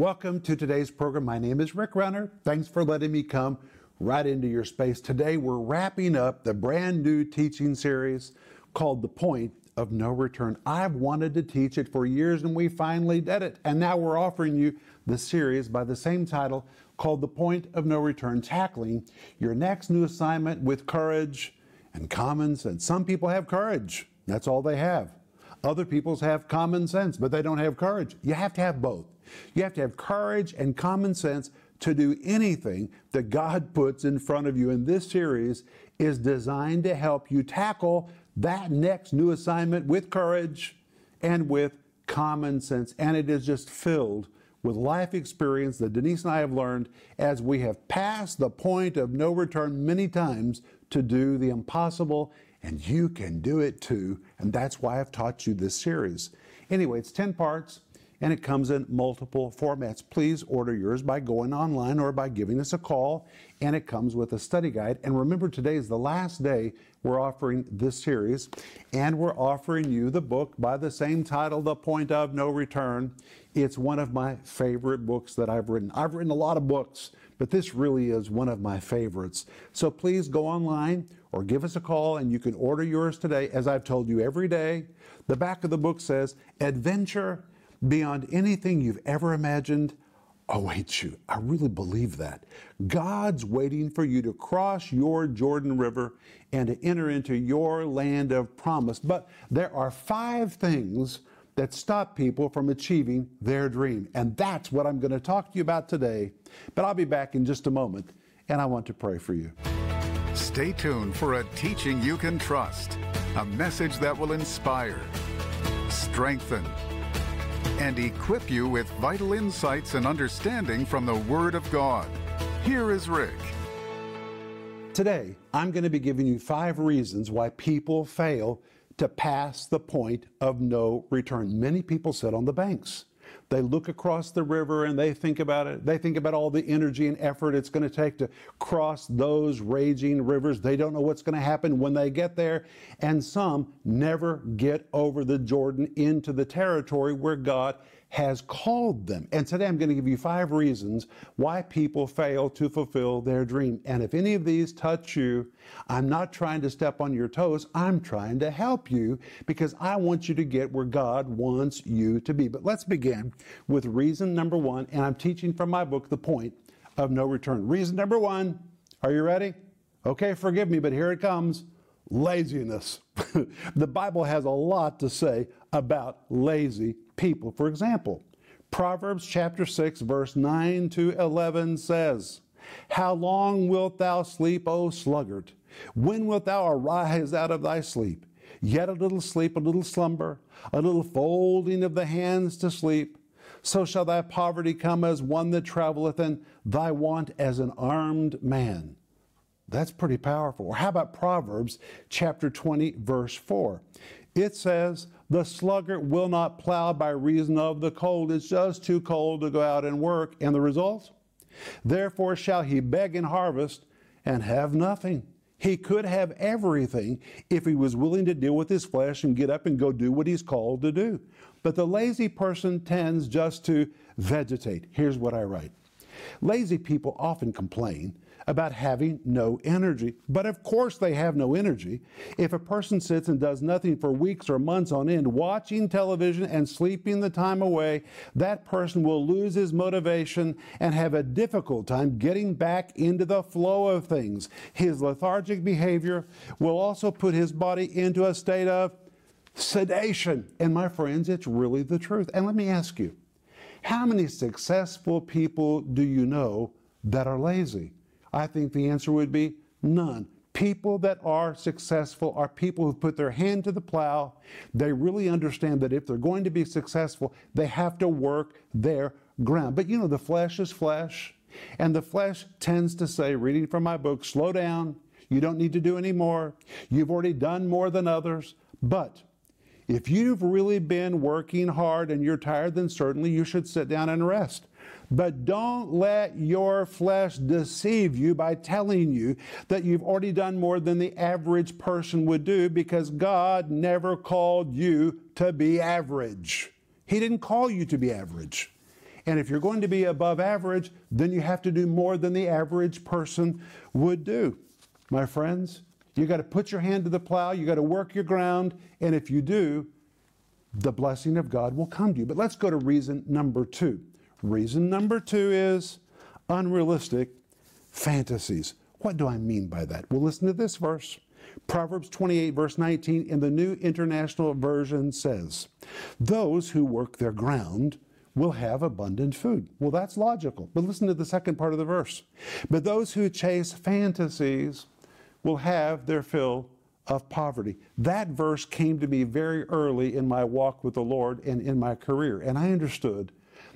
Welcome to today's program. My name is Rick Renner. Thanks for letting me come right into your space. Today we're wrapping up the brand new teaching series called The Point of No Return. I've wanted to teach it for years and we finally did it. And now we're offering you the series by the same title called The Point of No Return Tackling Your Next New Assignment with Courage and Common Sense. Some people have courage, that's all they have. Other people's have common sense, but they don't have courage. You have to have both. You have to have courage and common sense to do anything that God puts in front of you. And this series is designed to help you tackle that next new assignment with courage and with common sense. And it is just filled with life experience that Denise and I have learned as we have passed the point of no return many times to do the impossible. And you can do it too. And that's why I've taught you this series. Anyway, it's 10 parts and it comes in multiple formats. Please order yours by going online or by giving us a call, and it comes with a study guide. And remember, today is the last day we're offering this series, and we're offering you the book by the same title, The Point of No Return. It's one of my favorite books that I've written. I've written a lot of books, but this really is one of my favorites. So please go online or give us a call and you can order yours today. As I've told you every day, the back of the book says, Adventure beyond anything you've ever imagined oh, awaits you. I really believe that. God's waiting for you to cross your Jordan River and to enter into your land of promise. But there are five things that stop people from achieving their dream. And that's what I'm going to talk to you about today. But I'll be back in just a moment, and I want to pray for you. Stay tuned for a teaching you can trust, a message that will inspire, strengthen, and equip you with vital insights and understanding from the Word of God. Here is Rick. Today, I'm going to be giving you five reasons why people fail to pass the point of no return. Many people sit on the banks. They look across the river and they think about it. They think about all the energy and effort it's going to take to cross those raging rivers. They don't know what's going to happen when they get there. And some never get over the Jordan into the territory where God has called them. And today I'm going to give you five reasons why people fail to fulfill their dream. And if any of these touch you, I'm not trying to step on your toes. I'm trying to help you because I want you to get where God wants you to be. But let's begin with reason number one. And I'm teaching from my book, The Point of No Return. Reason number one. Are you ready? Okay, forgive me, but here it comes laziness. the Bible has a lot to say about lazy people. For example, Proverbs chapter 6, verse 9 to 11 says, How long wilt thou sleep, O sluggard? When wilt thou arise out of thy sleep? Yet a little sleep, a little slumber, a little folding of the hands to sleep. So shall thy poverty come as one that traveleth, and thy want as an armed man. That's pretty powerful. Or how about Proverbs chapter 20, verse 4? It says, the sluggard will not plow by reason of the cold. It's just too cold to go out and work. And the result? Therefore shall he beg and harvest and have nothing. He could have everything if he was willing to deal with his flesh and get up and go do what he's called to do. But the lazy person tends just to vegetate. Here's what I write Lazy people often complain about having no energy. But of course, they have no energy. If a person sits and does nothing for weeks or months on end, watching television and sleeping the time away, that person will lose his motivation and have a difficult time getting back into the flow of things. His lethargic behavior will also put his body into a state of sedation. And my friends, it's really the truth. And let me ask you, how many successful people do you know that are lazy? I think the answer would be none. People that are successful are people who put their hand to the plow. They really understand that if they're going to be successful, they have to work their ground. But you know, the flesh is flesh, and the flesh tends to say, reading from my book, slow down. You don't need to do any more. You've already done more than others. But if you've really been working hard and you're tired, then certainly you should sit down and rest. But don't let your flesh deceive you by telling you that you've already done more than the average person would do because God never called you to be average. He didn't call you to be average. And if you're going to be above average, then you have to do more than the average person would do. My friends, you got to put your hand to the plow, you got to work your ground, and if you do, the blessing of God will come to you. But let's go to reason number two. Reason number two is unrealistic fantasies. What do I mean by that? Well, listen to this verse. Proverbs 28, verse 19, in the New International Version says, Those who work their ground will have abundant food. Well, that's logical. But listen to the second part of the verse. But those who chase fantasies will have their fill of poverty. That verse came to me very early in my walk with the Lord and in my career. And I understood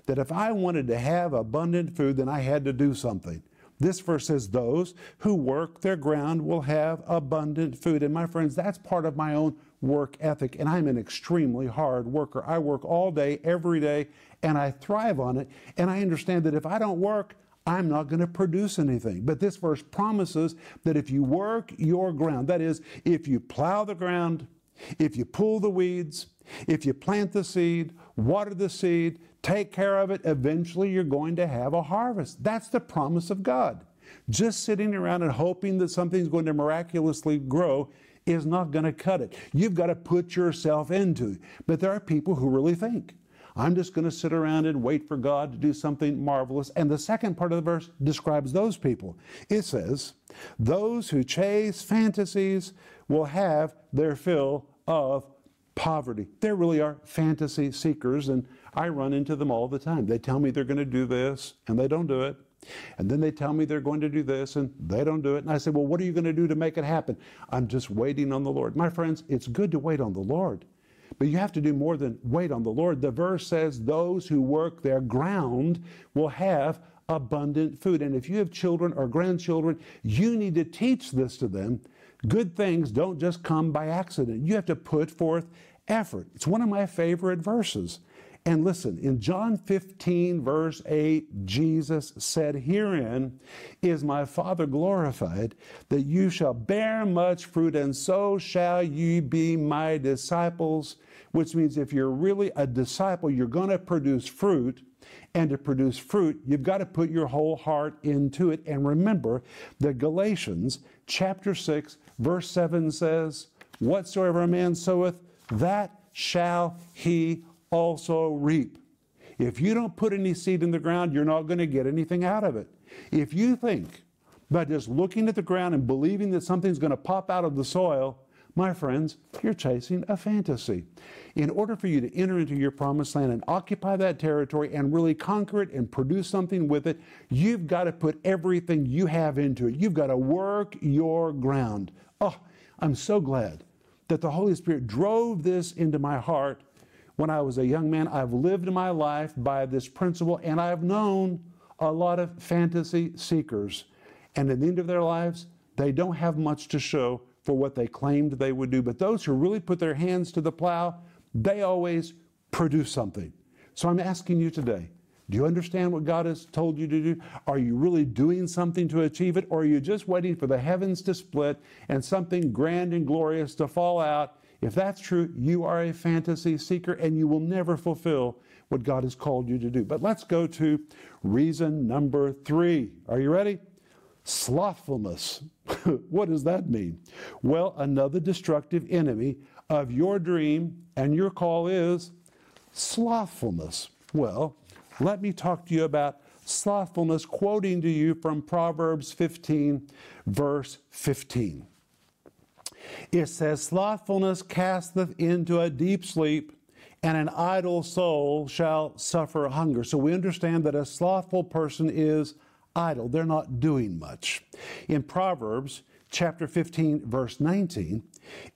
that if I wanted to have abundant food, then I had to do something. This verse says, Those who work their ground will have abundant food. And my friends, that's part of my own work ethic. And I'm an extremely hard worker. I work all day, every day, and I thrive on it. And I understand that if I don't work, I'm not going to produce anything. But this verse promises that if you work your ground, that is, if you plow the ground, if you pull the weeds, if you plant the seed, water the seed, take care of it, eventually you're going to have a harvest. That's the promise of God. Just sitting around and hoping that something's going to miraculously grow is not going to cut it. You've got to put yourself into it. But there are people who really think, I'm just going to sit around and wait for God to do something marvelous. And the second part of the verse describes those people. It says, Those who chase fantasies will have their fill of poverty. There really are fantasy seekers, and I run into them all the time. They tell me they're going to do this, and they don't do it. And then they tell me they're going to do this, and they don't do it. And I say, Well, what are you going to do to make it happen? I'm just waiting on the Lord. My friends, it's good to wait on the Lord. But you have to do more than wait on the Lord. The verse says, Those who work their ground will have abundant food. And if you have children or grandchildren, you need to teach this to them. Good things don't just come by accident. You have to put forth effort. It's one of my favorite verses. And listen, in John 15, verse 8, Jesus said, Herein is my Father glorified, that you shall bear much fruit, and so shall ye be my disciples. Which means if you're really a disciple, you're going to produce fruit. And to produce fruit, you've got to put your whole heart into it. And remember that Galatians chapter 6, verse 7 says, Whatsoever a man soweth, that shall he also reap. If you don't put any seed in the ground, you're not going to get anything out of it. If you think by just looking at the ground and believing that something's going to pop out of the soil, my friends, you're chasing a fantasy. In order for you to enter into your promised land and occupy that territory and really conquer it and produce something with it, you've got to put everything you have into it. You've got to work your ground. Oh, I'm so glad that the Holy Spirit drove this into my heart when I was a young man. I've lived my life by this principle, and I've known a lot of fantasy seekers. And at the end of their lives, they don't have much to show for what they claimed they would do. But those who really put their hands to the plow, they always produce something. So I'm asking you today do you understand what God has told you to do? Are you really doing something to achieve it? Or are you just waiting for the heavens to split and something grand and glorious to fall out if that's true, you are a fantasy seeker and you will never fulfill what God has called you to do. But let's go to reason number three. Are you ready? Slothfulness. what does that mean? Well, another destructive enemy of your dream and your call is slothfulness. Well, let me talk to you about slothfulness, quoting to you from Proverbs 15, verse 15. It says, Slothfulness casteth into a deep sleep, and an idle soul shall suffer hunger. So we understand that a slothful person is idle, they're not doing much. In Proverbs chapter 15, verse 19,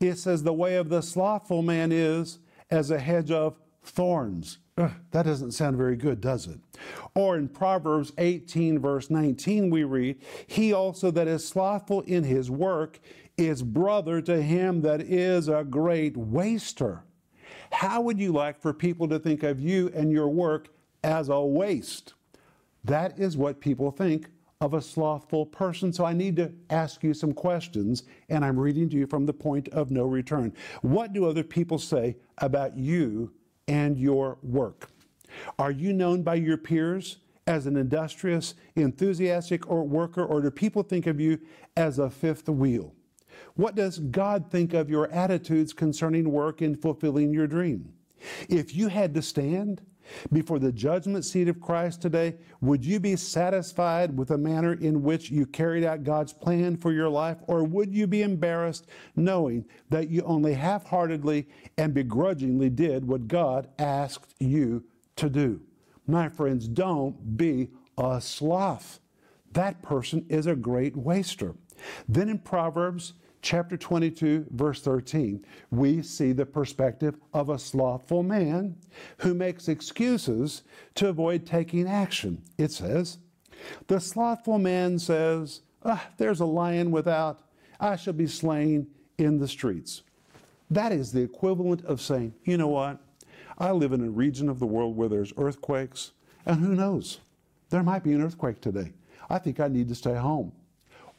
it says, The way of the slothful man is as a hedge of thorns. Ugh, that doesn't sound very good, does it? Or in Proverbs 18, verse 19, we read, He also that is slothful in his work is brother to him that is a great waster. How would you like for people to think of you and your work as a waste? That is what people think of a slothful person. So I need to ask you some questions, and I'm reading to you from the point of no return. What do other people say about you and your work? Are you known by your peers as an industrious, enthusiastic or worker, or do people think of you as a fifth wheel? What does God think of your attitudes concerning work and fulfilling your dream? If you had to stand before the judgment seat of Christ today, would you be satisfied with the manner in which you carried out God's plan for your life, or would you be embarrassed knowing that you only half heartedly and begrudgingly did what God asked you to do? My friends, don't be a sloth. That person is a great waster. Then in Proverbs, chapter 22, verse 13, we see the perspective of a slothful man who makes excuses to avoid taking action. It says, The slothful man says, ah, There's a lion without, I shall be slain in the streets. That is the equivalent of saying, You know what? I live in a region of the world where there's earthquakes, and who knows? There might be an earthquake today. I think I need to stay home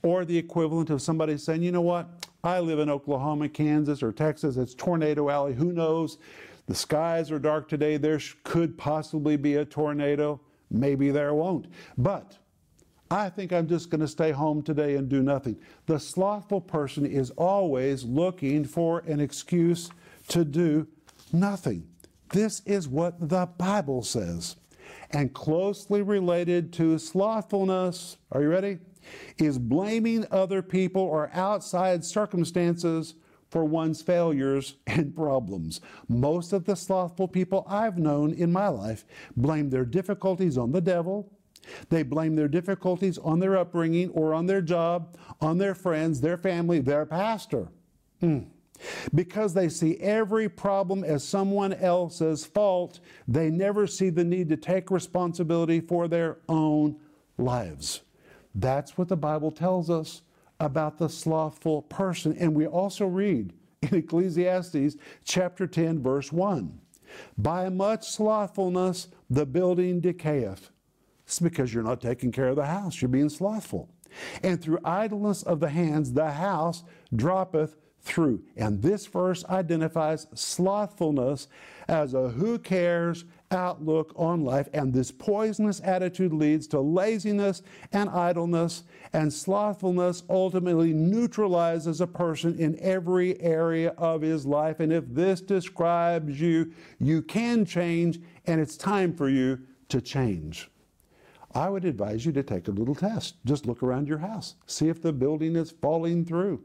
or the equivalent of somebody saying, you know what, I live in Oklahoma, Kansas, or Texas, it's Tornado Alley, who knows? The skies are dark today, there could possibly be a tornado. Maybe there won't. But I think I'm just going to stay home today and do nothing. The slothful person is always looking for an excuse to do nothing. This is what the Bible says. And closely related to slothfulness, are you ready? Is blaming other people or outside circumstances for one's failures and problems. Most of the slothful people I've known in my life blame their difficulties on the devil. They blame their difficulties on their upbringing or on their job, on their friends, their family, their pastor. Mm. Because they see every problem as someone else's fault, they never see the need to take responsibility for their own lives. That's what the Bible tells us about the slothful person. And we also read in Ecclesiastes chapter 10, verse 1 By much slothfulness the building decayeth. It's because you're not taking care of the house, you're being slothful. And through idleness of the hands the house droppeth through. And this verse identifies slothfulness as a who cares outlook on life. And this poisonous attitude leads to laziness and idleness, and slothfulness ultimately neutralizes a person in every area of his life. And if this describes you, you can change, and it's time for you to change. I would advise you to take a little test. Just look around your house, see if the building is falling through.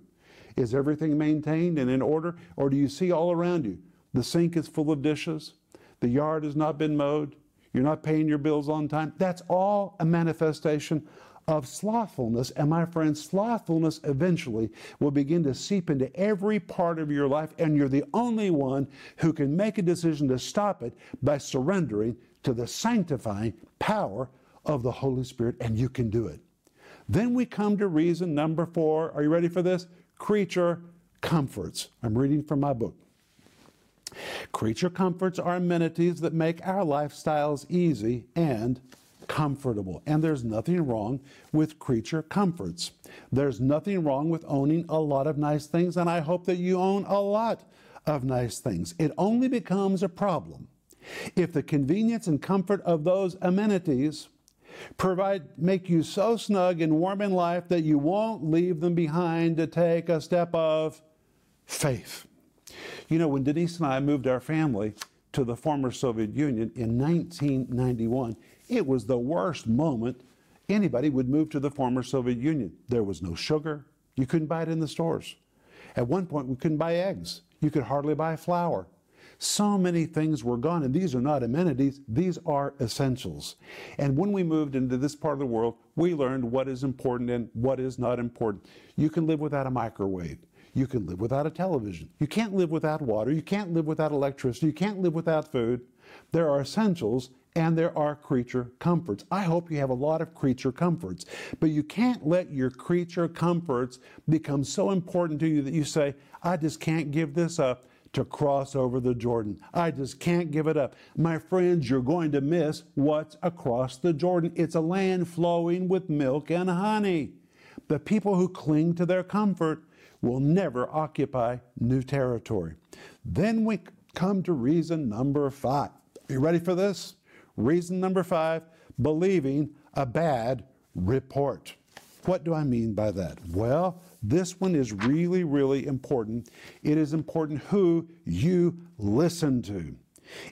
Is everything maintained and in order? Or do you see all around you the sink is full of dishes, the yard has not been mowed, you're not paying your bills on time. That's all a manifestation of slothfulness. And my friends, slothfulness eventually will begin to seep into every part of your life, and you're the only one who can make a decision to stop it by surrendering to the sanctifying power of the Holy Spirit, and you can do it. Then we come to reason number four. Are you ready for this? Creature comforts. I'm reading from my book. Creature comforts are amenities that make our lifestyles easy and comfortable. And there's nothing wrong with creature comforts. There's nothing wrong with owning a lot of nice things, and I hope that you own a lot of nice things. It only becomes a problem if the convenience and comfort of those amenities provide make you so snug and warm in life that you won't leave them behind to take a step of faith. You know, when Denise and I moved our family to the former Soviet Union in 1991, it was the worst moment anybody would move to the former Soviet Union. There was no sugar. You couldn't buy it in the stores. At one point, we couldn't buy eggs. You could hardly buy flour. So many things were gone, and these are not amenities, these are essentials. And when we moved into this part of the world, we learned what is important and what is not important. You can live without a microwave. You can live without a television. You can't live without water. You can't live without electricity. You can't live without food. There are essentials and there are creature comforts. I hope you have a lot of creature comforts, but you can't let your creature comforts become so important to you that you say, I just can't give this up to cross over the Jordan. I just can't give it up. My friends, you're going to miss what's across the Jordan. It's a land flowing with milk and honey. The people who cling to their comfort will never occupy new territory. Then we come to reason number five. Are you ready for this? Reason number five believing a bad report. What do I mean by that? Well, this one is really, really important. It is important who you listen to.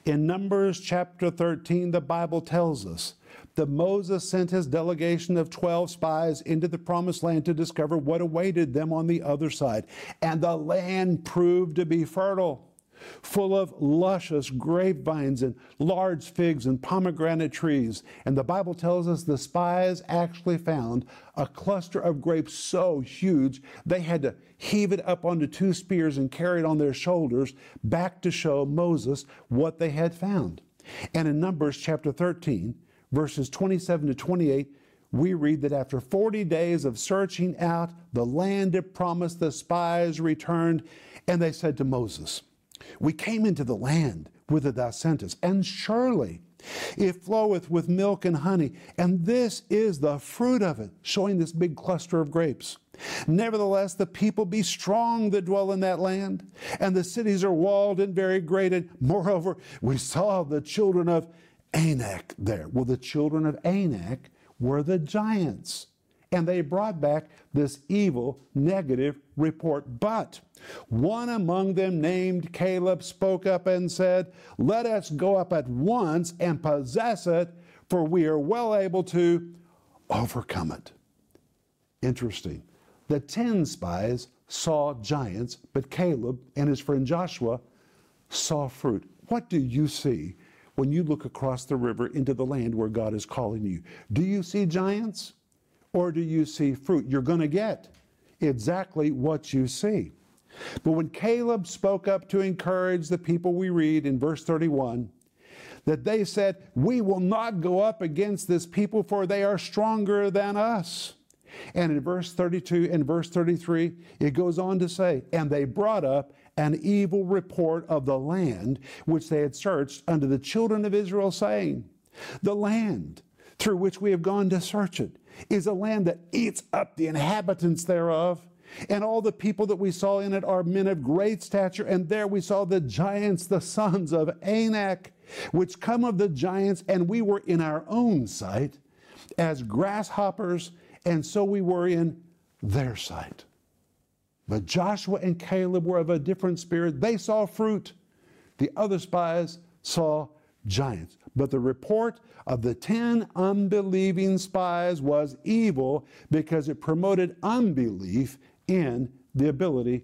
In Numbers chapter 13, the Bible tells us that Moses sent his delegation of 12 spies into the promised land to discover what awaited them on the other side. And the land proved to be fertile full of luscious grapevines and large figs and pomegranate trees. And the Bible tells us the spies actually found a cluster of grapes so huge they had to heave it up onto two spears and carry it on their shoulders back to show Moses what they had found. And in Numbers chapter 13, verses 27 to 28, we read that after 40 days of searching out the land it promised, the spies returned and they said to Moses, we came into the land whither thou sentest, and surely it floweth with milk and honey, and this is the fruit of it, showing this big cluster of grapes. Nevertheless, the people be strong that dwell in that land, and the cities are walled and very great. And moreover, we saw the children of Anak there. Well, the children of Anak were the giants and they brought back this evil, negative report. But one among them, named Caleb, spoke up and said, Let us go up at once and possess it, for we are well able to overcome it. Interesting. The ten spies saw giants, but Caleb and his friend Joshua saw fruit. What do you see when you look across the river into the land where God is calling you? Do you see giants? or do you see fruit? You're going to get exactly what you see. But when Caleb spoke up to encourage the people, we read in verse 31 that they said, We will not go up against this people, for they are stronger than us. And in verse 32 and verse 33, it goes on to say, And they brought up an evil report of the land which they had searched unto the children of Israel, saying, The land through which we have gone to search it is a land that eats up the inhabitants thereof. And all the people that we saw in it are men of great stature. And there we saw the giants, the sons of Anak, which come of the giants. And we were in our own sight as grasshoppers, and so we were in their sight. But Joshua and Caleb were of a different spirit. They saw fruit. The other spies saw giants. But the report of the 10 unbelieving spies was evil because it promoted unbelief in the ability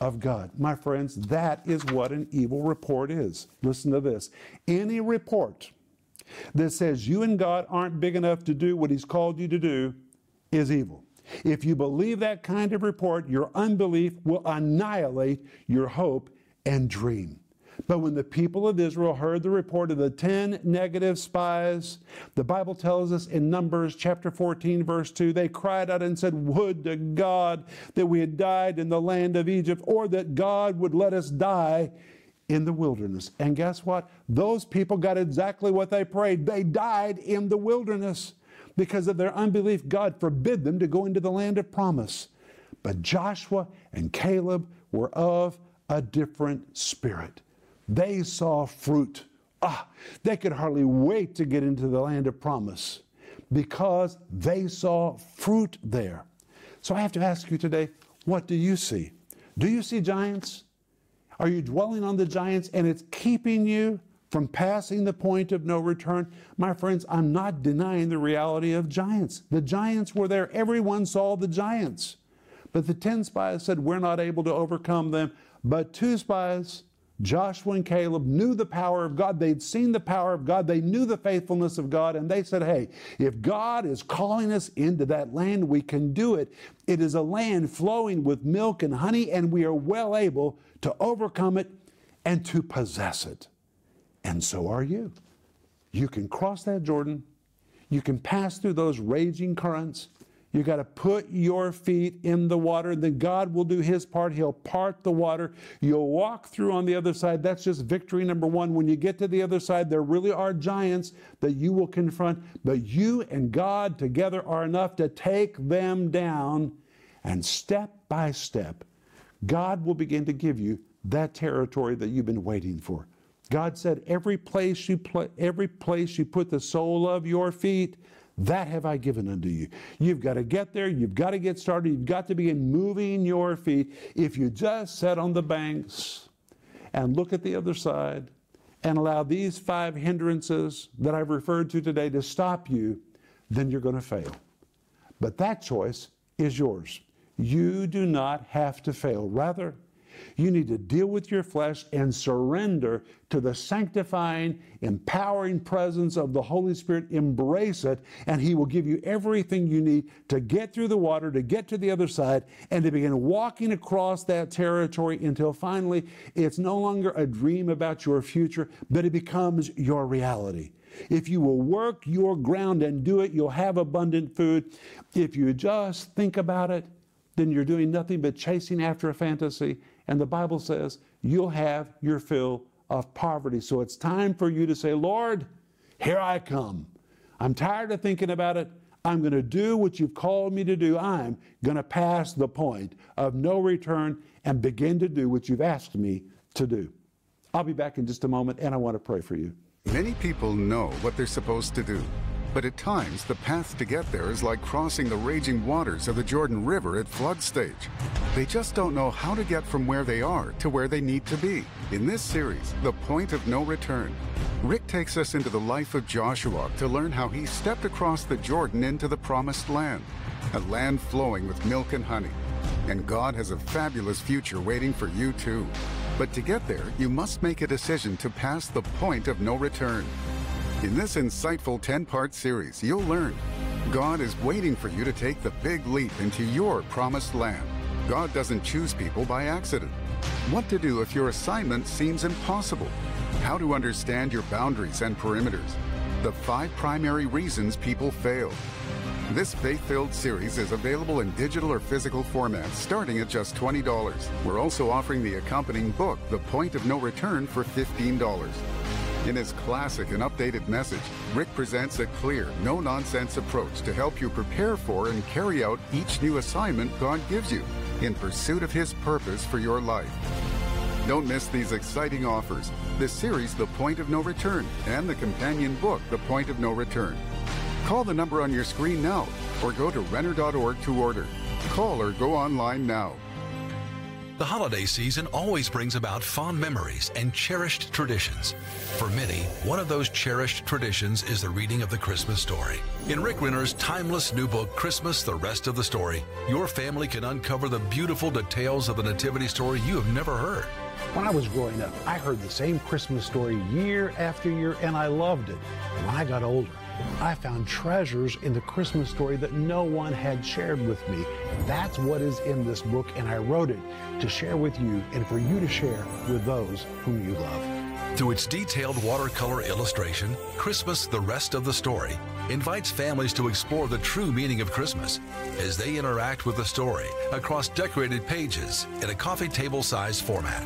of God. My friends, that is what an evil report is. Listen to this. Any report that says you and God aren't big enough to do what He's called you to do is evil. If you believe that kind of report, your unbelief will annihilate your hope and dream. But when the people of Israel heard the report of the 10 negative spies, the Bible tells us in Numbers chapter 14, verse 2, they cried out and said, Would to God that we had died in the land of Egypt, or that God would let us die in the wilderness. And guess what? Those people got exactly what they prayed. They died in the wilderness because of their unbelief. God forbid them to go into the land of promise. But Joshua and Caleb were of a different spirit. They saw fruit. Ah, they could hardly wait to get into the land of promise because they saw fruit there. So I have to ask you today, what do you see? Do you see giants? Are you dwelling on the giants and it's keeping you from passing the point of no return? My friends, I'm not denying the reality of giants. The giants were there. Everyone saw the giants. But the 10 spies said, We're not able to overcome them. But two spies Joshua and Caleb knew the power of God. They'd seen the power of God. They knew the faithfulness of God. And they said, hey, if God is calling us into that land, we can do it. It is a land flowing with milk and honey, and we are well able to overcome it and to possess it. And so are you. You can cross that Jordan. You can pass through those raging currents. You got to put your feet in the water, then God will do his part. He'll part the water. You'll walk through on the other side. That's just victory number one. When you get to the other side, there really are giants that you will confront, but you and God together are enough to take them down. And step by step, God will begin to give you that territory that you've been waiting for. God said, every place you pl- every place you put the sole of your feet, that have I given unto you. You've got to get there. You've got to get started. You've got to begin moving your feet. If you just sit on the banks and look at the other side and allow these five hindrances that I've referred to today to stop you, then you're going to fail. But that choice is yours. You do not have to fail. Rather, you need to deal with your flesh and surrender to the sanctifying, empowering presence of the Holy Spirit. Embrace it, and He will give you everything you need to get through the water, to get to the other side, and to begin walking across that territory until finally it's no longer a dream about your future, but it becomes your reality. If you will work your ground and do it, you'll have abundant food. If you just think about it, then you're doing nothing but chasing after a fantasy and the Bible says you'll have your fill of poverty. So it's time for you to say, Lord, here I come. I'm tired of thinking about it. I'm going to do what you've called me to do. I'm going to pass the point of no return and begin to do what you've asked me to do. I'll be back in just a moment and I want to pray for you. Many people know what they're supposed to do. But at times, the path to get there is like crossing the raging waters of the Jordan River at flood stage. They just don't know how to get from where they are to where they need to be. In this series, The Point of No Return, Rick takes us into the life of Joshua to learn how he stepped across the Jordan into the promised land, a land flowing with milk and honey. And God has a fabulous future waiting for you too. But to get there, you must make a decision to pass the point of no return. In this insightful 10 part series, you'll learn God is waiting for you to take the big leap into your promised land. God doesn't choose people by accident. What to do if your assignment seems impossible. How to understand your boundaries and perimeters. The five primary reasons people fail. This faith filled series is available in digital or physical formats starting at just $20. We're also offering the accompanying book, The Point of No Return, for $15. In his classic and updated message, Rick presents a clear, no nonsense approach to help you prepare for and carry out each new assignment God gives you in pursuit of his purpose for your life. Don't miss these exciting offers the series, The Point of No Return, and the companion book, The Point of No Return. Call the number on your screen now or go to Renner.org to order. Call or go online now. The holiday season always brings about fond memories and cherished traditions. For many, one of those cherished traditions is the reading of the Christmas story. In Rick Renner's timeless new book, Christmas The Rest of the Story, your family can uncover the beautiful details of the Nativity story you have never heard. When I was growing up, I heard the same Christmas story year after year, and I loved it. When I got older, I found treasures in the Christmas story that no one had shared with me. That's what is in this book, and I wrote it to share with you and for you to share with those whom you love. Through its detailed watercolor illustration, Christmas the Rest of the Story invites families to explore the true meaning of Christmas as they interact with the story across decorated pages in a coffee table size format.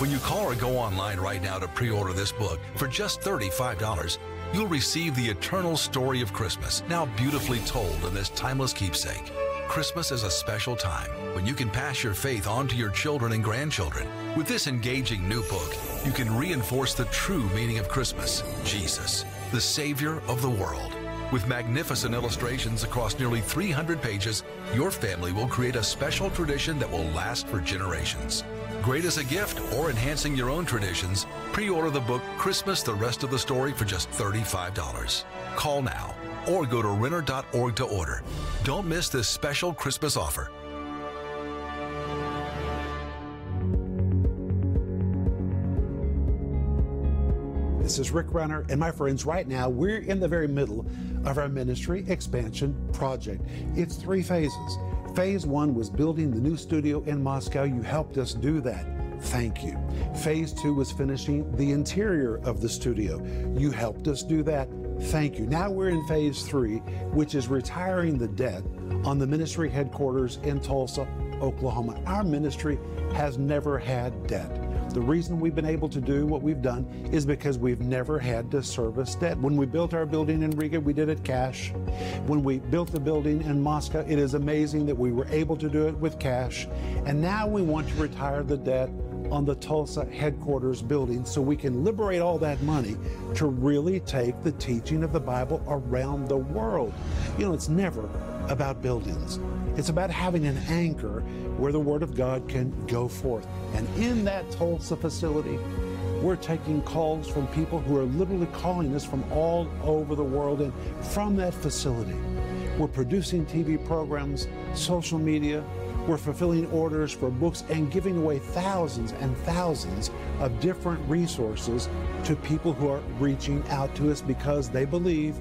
When you call or go online right now to pre order this book for just $35, you'll receive the eternal story of Christmas, now beautifully told in this timeless keepsake. Christmas is a special time when you can pass your faith on to your children and grandchildren. With this engaging new book, you can reinforce the true meaning of Christmas Jesus, the Savior of the world. With magnificent illustrations across nearly 300 pages, your family will create a special tradition that will last for generations. Great as a gift or enhancing your own traditions, pre order the book Christmas The Rest of the Story for just $35. Call now or go to Renner.org to order. Don't miss this special Christmas offer. This is Rick Renner, and my friends, right now we're in the very middle of our ministry expansion project. It's three phases. Phase one was building the new studio in Moscow. You helped us do that. Thank you. Phase two was finishing the interior of the studio. You helped us do that. Thank you. Now we're in phase three, which is retiring the debt on the ministry headquarters in Tulsa, Oklahoma. Our ministry has never had debt. The reason we've been able to do what we've done is because we've never had to service debt. When we built our building in Riga, we did it cash. When we built the building in Moscow, it is amazing that we were able to do it with cash. And now we want to retire the debt on the Tulsa headquarters building so we can liberate all that money to really take the teaching of the Bible around the world. You know, it's never about buildings. It's about having an anchor where the Word of God can go forth. And in that Tulsa facility, we're taking calls from people who are literally calling us from all over the world. And from that facility, we're producing TV programs, social media, we're fulfilling orders for books and giving away thousands and thousands of different resources to people who are reaching out to us because they believe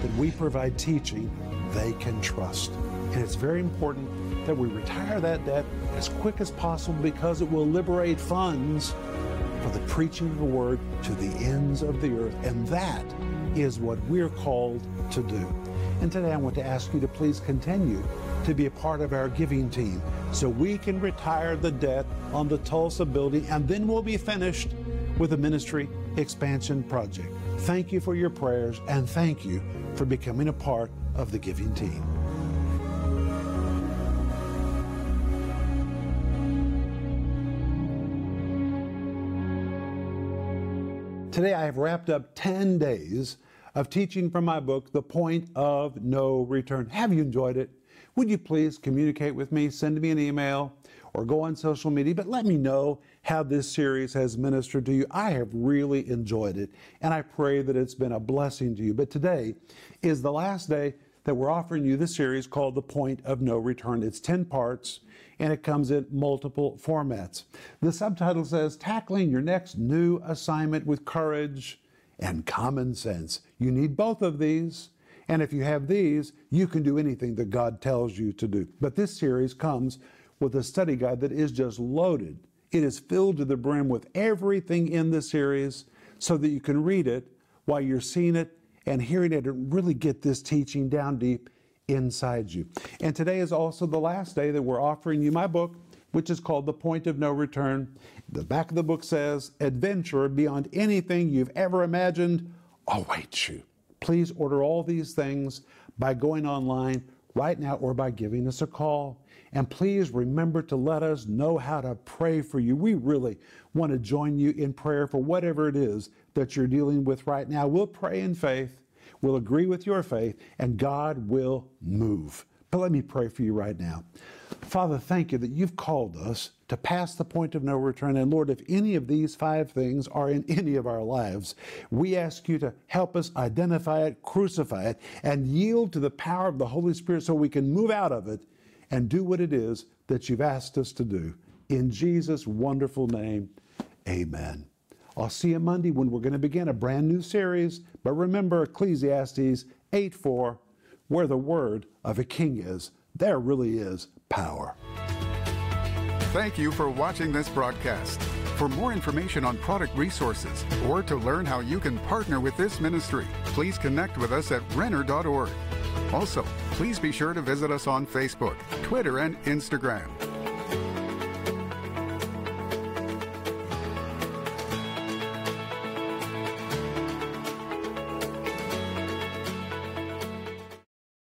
that we provide teaching they can trust. And it's very important that we retire that debt as quick as possible because it will liberate funds for the preaching of the word to the ends of the earth. And that is what we're called to do. And today I want to ask you to please continue to be a part of our giving team so we can retire the debt on the Tulsa building and then we'll be finished with the ministry expansion project. Thank you for your prayers and thank you for becoming a part of the giving team. Today I have wrapped up 10 days of teaching from my book, The Point of No Return. Have you enjoyed it? Would you please communicate with me? Send me an email or go on social media, but let me know how this series has ministered to you. I have really enjoyed it, and I pray that it's been a blessing to you. But today is the last day that we're offering you this series called The Point of No Return. It's 10 parts and it comes in multiple formats. The subtitle says Tackling Your Next New Assignment with Courage and Common Sense. You need both of these. And if you have these, you can do anything that God tells you to do. But this series comes with a study guide that is just loaded. It is filled to the brim with everything in the series so that you can read it while you're seeing it and hearing it and really get this teaching down deep inside you. And today is also the last day that we're offering you my book, which is called The Point of No Return. The back of the book says, Adventure beyond anything you've ever imagined awaits you. Please order all these things by going online right now or by giving us a call. And please remember to let us know how to pray for you. We really want to join you in prayer for whatever it is that you're dealing with right now. We'll pray in faith, we'll agree with your faith, and God will move. But let me pray for you right now. Father, thank you that you've called us to pass the point of no return. And Lord, if any of these five things are in any of our lives, we ask you to help us identify it, crucify it, and yield to the power of the Holy Spirit so we can move out of it and do what it is that you've asked us to do. In Jesus' wonderful name, amen. I'll see you Monday when we're going to begin a brand new series. But remember Ecclesiastes 8 4, where the word of a king is, there really is power. Thank you for watching this broadcast. For more information on product resources or to learn how you can partner with this ministry, please connect with us at Renner.org. Also, please be sure to visit us on Facebook, Twitter, and Instagram.